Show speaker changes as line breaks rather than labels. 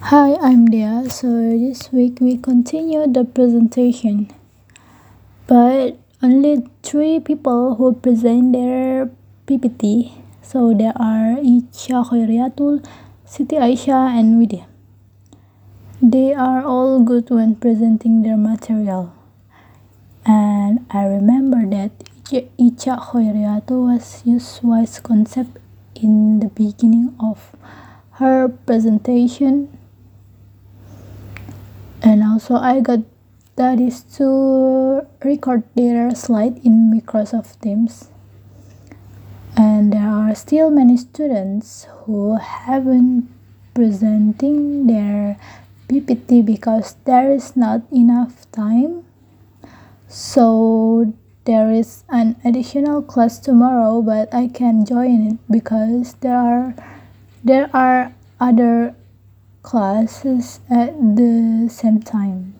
Hi, I'm Dia. So this week we continue the presentation, but only three people who present their PPT. So there are Isha Khairiatul, Siti Aisha, and Widya. They are all good when presenting their material. And I remember that Isha Khairiatul was used wise concept in the beginning of her presentation and also I got daddies to record their slide in Microsoft Teams. And there are still many students who haven't presenting their PPT because there is not enough time. So there is an additional class tomorrow but I can join it because there are there are other classes at the same time